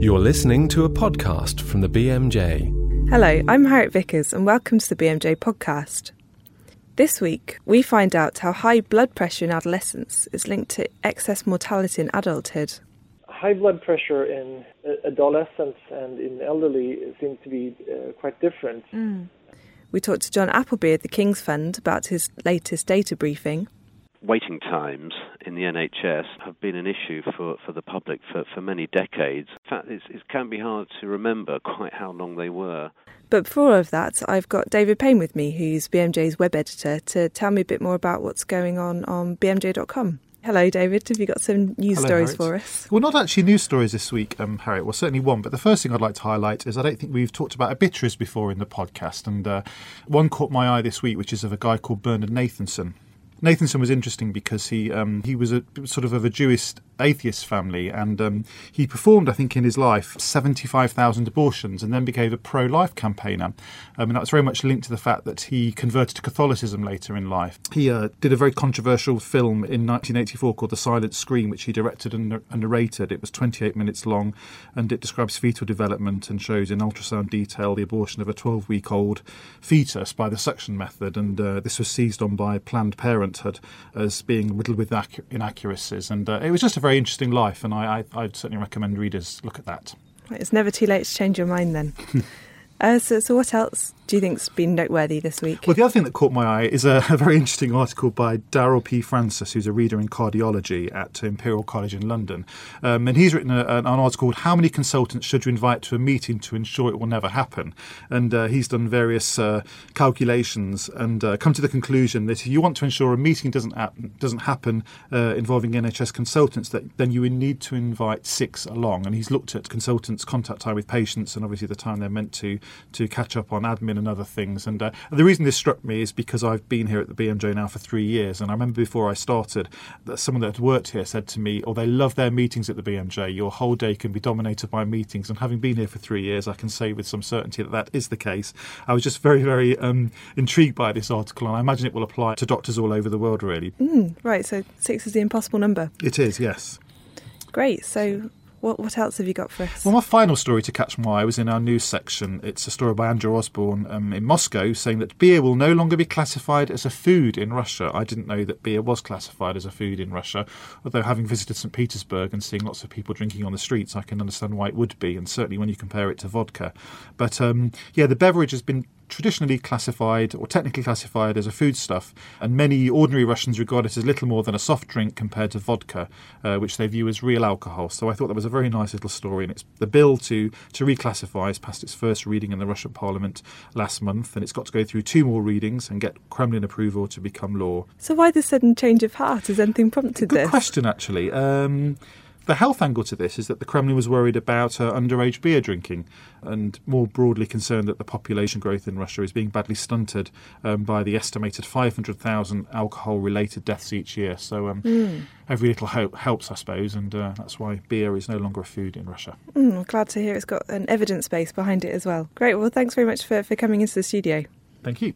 You're listening to a podcast from the BMJ. Hello, I'm Harriet Vickers, and welcome to the BMJ podcast. This week, we find out how high blood pressure in adolescence is linked to excess mortality in adulthood. High blood pressure in adolescents and in elderly seems to be uh, quite different. Mm. We talked to John Appleby at the King's Fund about his latest data briefing waiting times in the NHS have been an issue for, for the public for, for many decades. In fact, it can be hard to remember quite how long they were. But before all of that, I've got David Payne with me, who's BMJ's web editor, to tell me a bit more about what's going on on bmj.com. Hello, David. Have you got some news Hello, stories Harriet. for us? Well, not actually news stories this week, um, Harriet. Well, certainly one. But the first thing I'd like to highlight is I don't think we've talked about obituaries before in the podcast. And uh, one caught my eye this week, which is of a guy called Bernard Nathanson. Nathanson was interesting because he um, he was a sort of of a Jewish atheist family, and um, he performed, I think, in his life, 75,000 abortions and then became a pro life campaigner. Um, and that was very much linked to the fact that he converted to Catholicism later in life. He uh, did a very controversial film in 1984 called The Silent Scream, which he directed and, and narrated. It was 28 minutes long and it describes fetal development and shows in ultrasound detail the abortion of a 12 week old fetus by the suction method. And uh, this was seized on by Planned Parenthood as being riddled with inaccuracies. And uh, it was just a very interesting life, and I, I, I'd certainly recommend readers look at that. It's never too late to change your mind then. Uh, so, so, what else do you think's been noteworthy this week? Well, the other thing that caught my eye is a, a very interesting article by Darrel P. Francis, who's a reader in cardiology at Imperial College in London. Um, and he's written a, an article called How Many Consultants Should You Invite to a Meeting to Ensure It Will Never Happen? And uh, he's done various uh, calculations and uh, come to the conclusion that if you want to ensure a meeting doesn't, happen, doesn't happen uh, involving NHS consultants, that then you would need to invite six along. And he's looked at consultants' contact time with patients and obviously the time they're meant to to catch up on admin and other things. And uh, the reason this struck me is because I've been here at the BMJ now for three years, and I remember before I started that someone that had worked here said to me, "Oh, they love their meetings at the BMJ. Your whole day can be dominated by meetings." And having been here for three years, I can say with some certainty that that is the case. I was just very, very um, intrigued by this article, and I imagine it will apply to doctors all over the world, really. Mm, right. So six is the impossible number. It is, yes. Great. So what, what else have you got for us? Well, my final story to catch my eye was in our news section. It's a story by Andrew Osborn um, in Moscow saying that beer will no longer be classified as a food in Russia. I didn't know that beer was classified as a food in Russia, although having visited St. Petersburg and seeing lots of people drinking on the streets, I can understand why it would be, and certainly when you compare it to vodka. But um, yeah, the beverage has been traditionally classified or technically classified as a foodstuff, and many ordinary Russians regard it as little more than a soft drink compared to vodka, uh, which they view as real alcohol. So I thought that was a very nice little story, and it's the bill to to reclassify has passed its first reading in the Russian Parliament last month, and it's got to go through two more readings and get Kremlin approval to become law. So why the sudden change of heart? Has anything prompted Good this? Good question, actually. Um, the health angle to this is that the Kremlin was worried about uh, underage beer drinking and more broadly concerned that the population growth in Russia is being badly stunted um, by the estimated 500,000 alcohol related deaths each year. So um, mm. every little hope helps, I suppose, and uh, that's why beer is no longer a food in Russia. Mm, glad to hear it's got an evidence base behind it as well. Great. Well, thanks very much for, for coming into the studio. Thank you.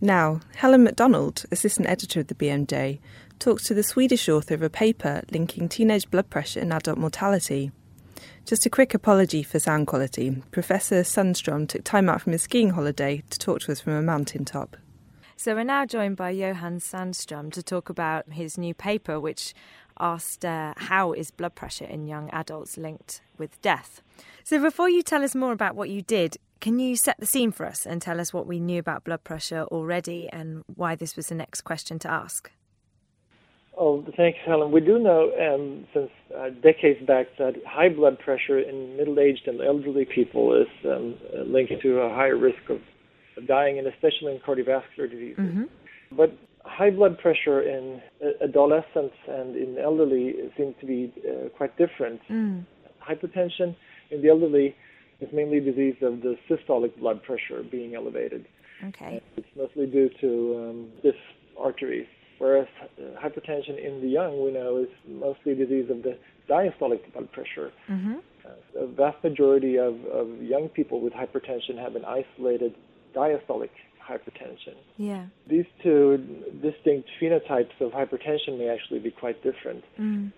Now, Helen MacDonald, assistant editor of the BMJ, talks to the Swedish author of a paper linking teenage blood pressure and adult mortality. Just a quick apology for sound quality. Professor Sundstrom took time out from his skiing holiday to talk to us from a mountaintop. So we're now joined by Johan Sundström to talk about his new paper, which asked uh, how is blood pressure in young adults linked with death. So before you tell us more about what you did, can you set the scene for us and tell us what we knew about blood pressure already and why this was the next question to ask? Oh, thanks, Helen. We do know um, since uh, decades back that high blood pressure in middle-aged and elderly people is um, linked to a higher risk of dying, and especially in cardiovascular diseases. Mm-hmm. But high blood pressure in adolescents and in elderly seems to be uh, quite different. Mm. Hypertension in the elderly is mainly a disease of the systolic blood pressure being elevated. Okay. It's mostly due to um, this arteries whereas uh, hypertension in the young we know is mostly a disease of the diastolic blood pressure. Mm-hmm. Uh, the vast majority of, of young people with hypertension have an isolated diastolic hypertension. Yeah. These two distinct phenotypes of hypertension may actually be quite different. Mm.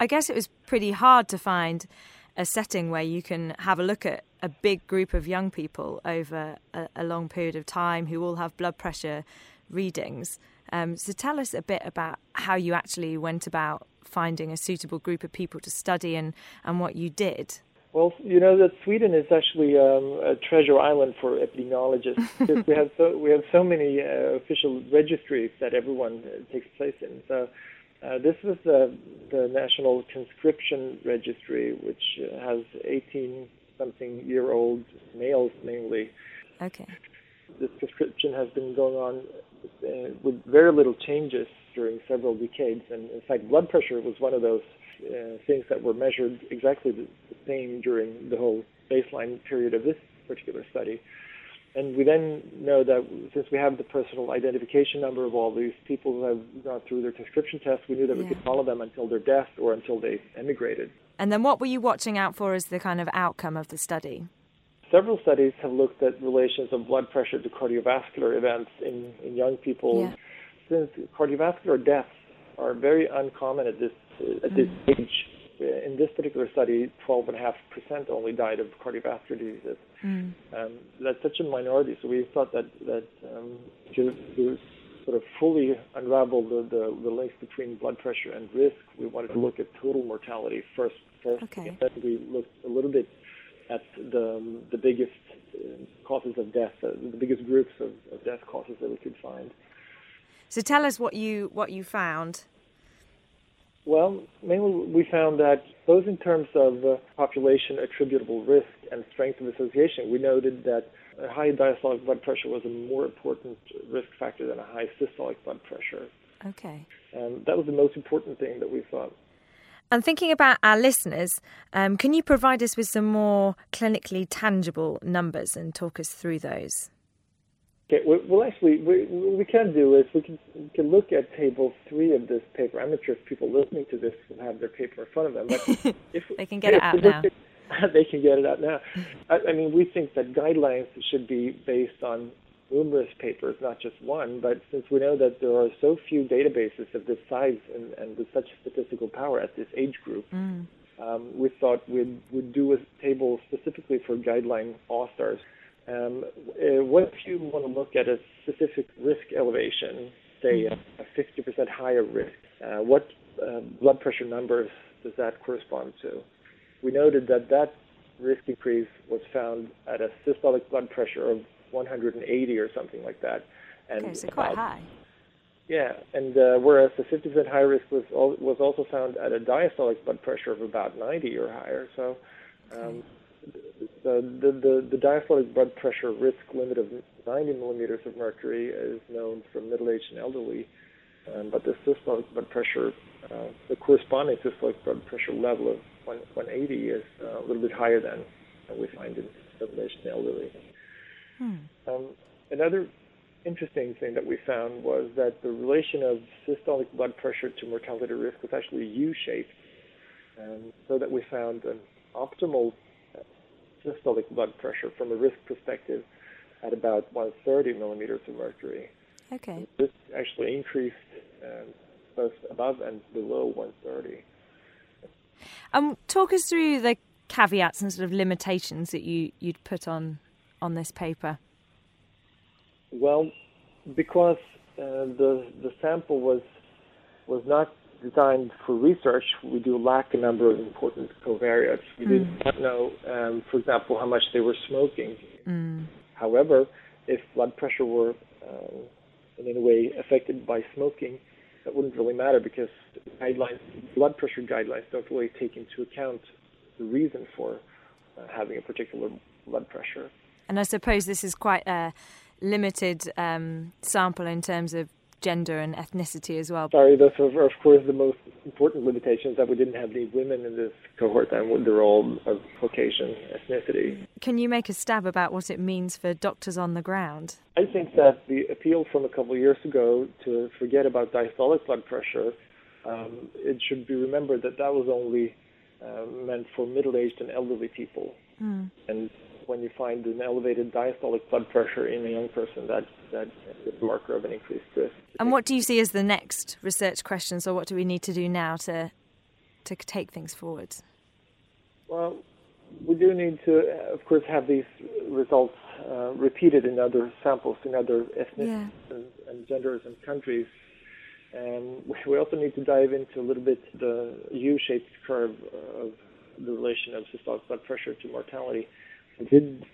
I guess it was pretty hard to find a setting where you can have a look at a big group of young people over a, a long period of time who all have blood pressure readings. Um, so tell us a bit about how you actually went about finding a suitable group of people to study and, and what you did. Well, you know that Sweden is actually um, a treasure island for epidemiologists because we have so we have so many uh, official registries that everyone uh, takes place in. So uh, this was the the National Conscription Registry, which uh, has 18 something year old males mainly. Okay. This conscription has been going on uh, with very little changes during several decades, and in fact, blood pressure was one of those uh, things that were measured exactly the, same during the whole baseline period of this particular study. And we then know that since we have the personal identification number of all these people who have gone through their conscription tests, we knew that Yeah. we could follow them until their death or until they emigrated. And then what were you watching out for as the kind of outcome of the study? Several studies have looked at relations of blood pressure to cardiovascular events in, in young people. Yeah. Since cardiovascular deaths are very uncommon at this at this age, uh, in this particular study, 12.5% only died of cardiovascular diseases. Mm. Um, that's such a minority, so we thought that that um, to, to sort of fully unravel the, the, the links between blood pressure and risk, we wanted to look at total mortality first. First, Okay. and then we looked a little bit at the the biggest uh, causes of death, uh, the biggest groups of, of death causes that we could find. So tell us what you what you found. Well, mainly we found that both in terms of uh, population attributable risk and strength of association, we noted that a high diastolic blood pressure was a more important risk factor than a high systolic blood pressure. Okay. And that was the most important thing that we thought. And thinking about our listeners, um, can you provide us with some more clinically tangible numbers and talk us through those? Okay, well, actually, we, what we can do is we can, we can look at table three of this paper. I'm not sure if people listening to this will have their paper in front of them, but if They can get it out now. at- they can get it out now. I, I mean, we think that guidelines should be based on numerous papers, not just one. But since we know that there are so few databases of this size and, and with such statistical power at this age group, Mm. um, we thought we'd, we'd do a table specifically for guideline authors. Um, uh, what if you want to look at a specific risk elevation, say a, a 50% higher risk? Uh, what uh, blood pressure numbers does that correspond to? We noted that that risk increase was found at a systolic blood pressure of 180 or something like that. And Okay, so quite about- high. yeah, and uh, whereas the 50% high risk was al- was also found at a diastolic blood pressure of about 90 or higher. So, um, the, the the the diastolic blood pressure risk limit of 90 millimeters of mercury is known from middle-aged and elderly, um, but the systolic blood pressure, uh, the corresponding systolic blood pressure level of 180 is uh, a little bit higher than than we find in middle-aged and elderly. Um, another interesting thing that we found was that the relation of systolic blood pressure to mortality risk was actually U-shaped, and so that we found an optimal uh, systolic blood pressure from a risk perspective at about 130 millimeters of mercury. Okay. This actually increased um, both above and below 130. Um, talk us through the caveats and sort of limitations that you you'd put on on this paper. Well, because uh, the the sample was was not designed for research, we do lack a number of important covariates. We did not know, um, for example, how much they were smoking. However, if blood pressure were um, in any way affected by smoking, that wouldn't really matter because guidelines, blood pressure guidelines, don't really take into account the reason for uh, having a particular blood pressure. And I suppose this is quite a limited um, sample in terms of gender and ethnicity as well. Sorry, those are of course the most important limitations that we didn't have any women in this cohort, and they're all of Caucasian ethnicity. Can you make a stab about what it means for doctors on the ground? I think that the appeal from a couple of years ago to forget about diastolic blood pressure, um, it should be remembered that that was only uh, meant for middle-aged and elderly people. And when you find an elevated diastolic blood pressure in a young person, that that is a marker of an increased risk. And what do you see as the next research questions, or what do we need to do now to to take things forward? Well, we do need to, uh, of course, have these results uh, repeated in other samples, in other ethnicities yeah. and, and, genders and countries. And we also need to dive into a little bit the U-shaped curve of the relation of systolic blood pressure to mortality. We did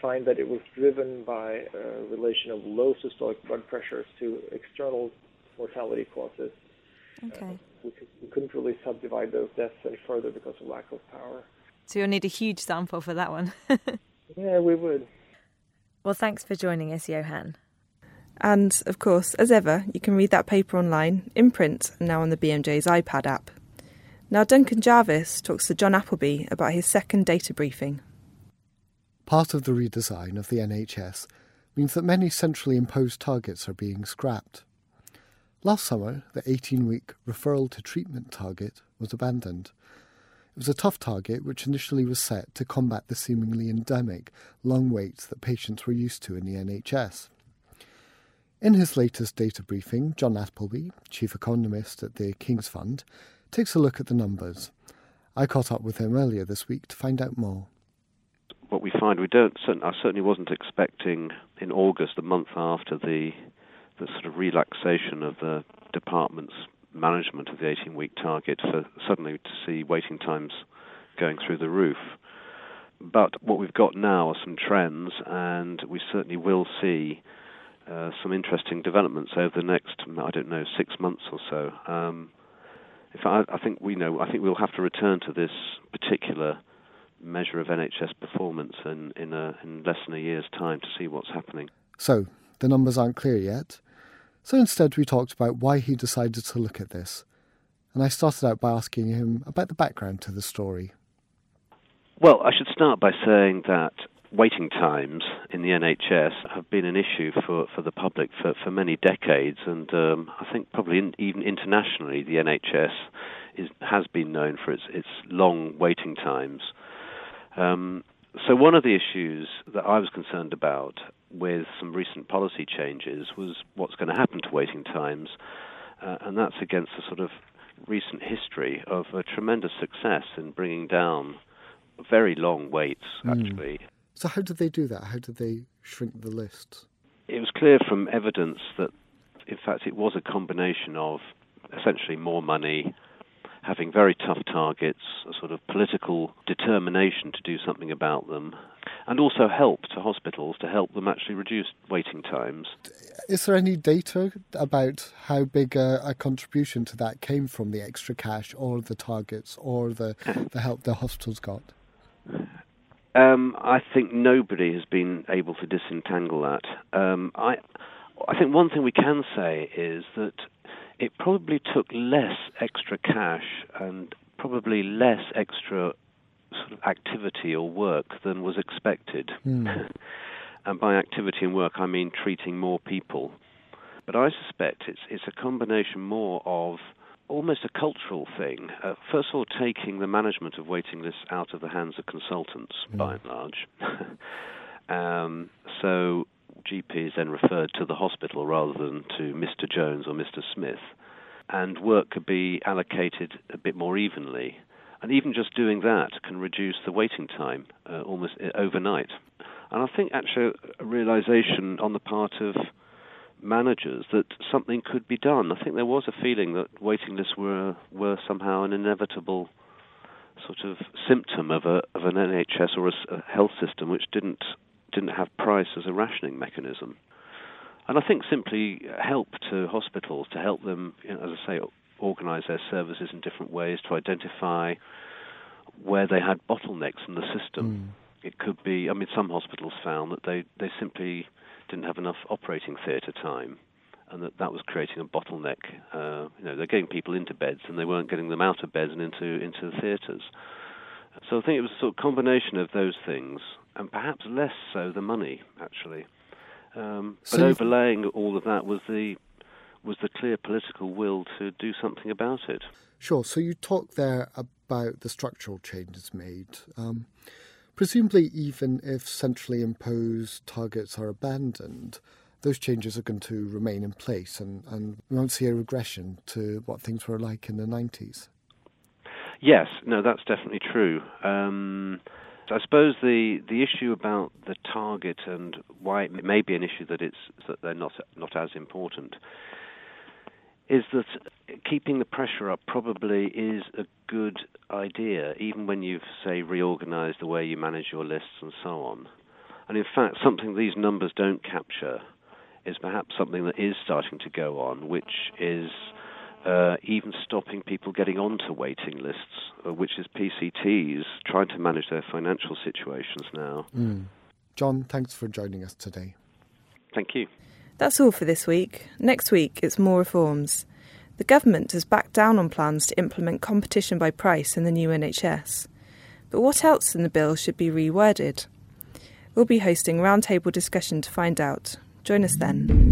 find that it was driven by a relation of low systolic blood pressures to external mortality causes. Okay. Uh, we, we couldn't really subdivide those deaths any further because of lack of power. So you'll need a huge sample for that one. yeah, we would. Well, thanks for joining us, Johan. And of course, as ever, you can read that paper online, in print, and now on the BMJ's iPad app. Now, Duncan Jarvis talks to John Appleby about his second data briefing. Part of the redesign of the NHS means that many centrally imposed targets are being scrapped. Last summer, the 18 week referral to treatment target was abandoned. It was a tough target which initially was set to combat the seemingly endemic long waits that patients were used to in the NHS. In his latest data briefing, John Appleby, chief economist at the King's Fund, takes a look at the numbers. I caught up with him earlier this week to find out more. What we find, we don't. I certainly wasn't expecting in August, the month after the the sort of relaxation of the department's management of the 18 week target for suddenly to see waiting times going through the roof. But what we've got now are some trends, and we certainly will see uh, some interesting developments over the next, I don't know, six months or so. Um, I, I think we know. I think we'll have to return to this particular measure of NHS performance in in, a, in less than a year's time to see what's happening. So the numbers aren't clear yet. So instead, we talked about why he decided to look at this. And I started out by asking him about the background to the story. Well, I should start by saying that waiting times in the NHS have been an issue for, for the public for, for many decades, and um, I think probably in, even internationally, the NHS is, has been known for its, its long waiting times. Um, so, one of the issues that I was concerned about with some recent policy changes was what's going to happen to waiting times, uh, and that's against the sort of recent history of a tremendous success in bringing down very long waits, hmm. actually. Mm. So, how did they do that? How did they shrink the list? It was clear from evidence that, in fact, it was a combination of essentially more money, having very tough targets, a sort of political determination to do something about them, and also help to hospitals to help them actually reduce waiting times. Is there any data about how big a, a contribution to that came from the extra cash or the targets or the, the help the hospitals got? Um, I think nobody has been able to disentangle that. Um, I, I think one thing we can say is that it probably took less extra cash and probably less extra sort of activity or work than was expected. Mm. and by activity and work, I mean treating more people. But I suspect it's it's a combination more of almost a cultural thing. Uh, first of all, taking the management of waiting lists out of the hands of consultants, mm. by and large. um, so GP is then referred to the hospital rather than to Mr. Jones or Mr. Smith, and work could be allocated a bit more evenly. And even just doing that can reduce the waiting time uh, almost uh, overnight. And I think actually a realization on the part of managers that something could be done. I think there was a feeling that waiting lists were were somehow an inevitable sort of symptom of a of an NHS or a, a health system which didn't didn't have price as a rationing mechanism. And I think simply help to hospitals to help them, you know, as I say, organise their services in different ways to identify where they had bottlenecks in the system. Mm. It could be, I mean, some hospitals found that they, they simply didn't have enough operating theatre time, and that that was creating a bottleneck. Uh, you know, they're getting people into beds, and they weren't getting them out of beds and into into the theatres. So I think it was a sort of combination of those things, and perhaps less so the money, actually. Um, but overlaying all of that was the was the clear political will to do something about it. Sure. So you talk there about the structural changes made. Um, presumably, even if centrally imposed targets are abandoned, those changes are going to remain in place and, and we won't see a regression to what things were like in the 90s. Yes, no, that's definitely true. Um, I suppose the the issue about the target and why it may be an issue that it's that they're not not as important is that keeping the pressure up probably is a good idea, even when you've say reorganised the way you manage your lists and so on. And in fact, something these numbers don't capture is perhaps something that is starting to go on, which is uh, even stopping people getting onto waiting lists, uh, which is PCTs trying to manage their financial situations now. Mm. John, thanks for joining us today. Thank you. That's all for this week. Next week, it's more reforms. The government has backed down on plans to implement competition by price in the new NHS. But what else in the bill should be reworded? We'll be hosting a roundtable discussion to find out. Join us then.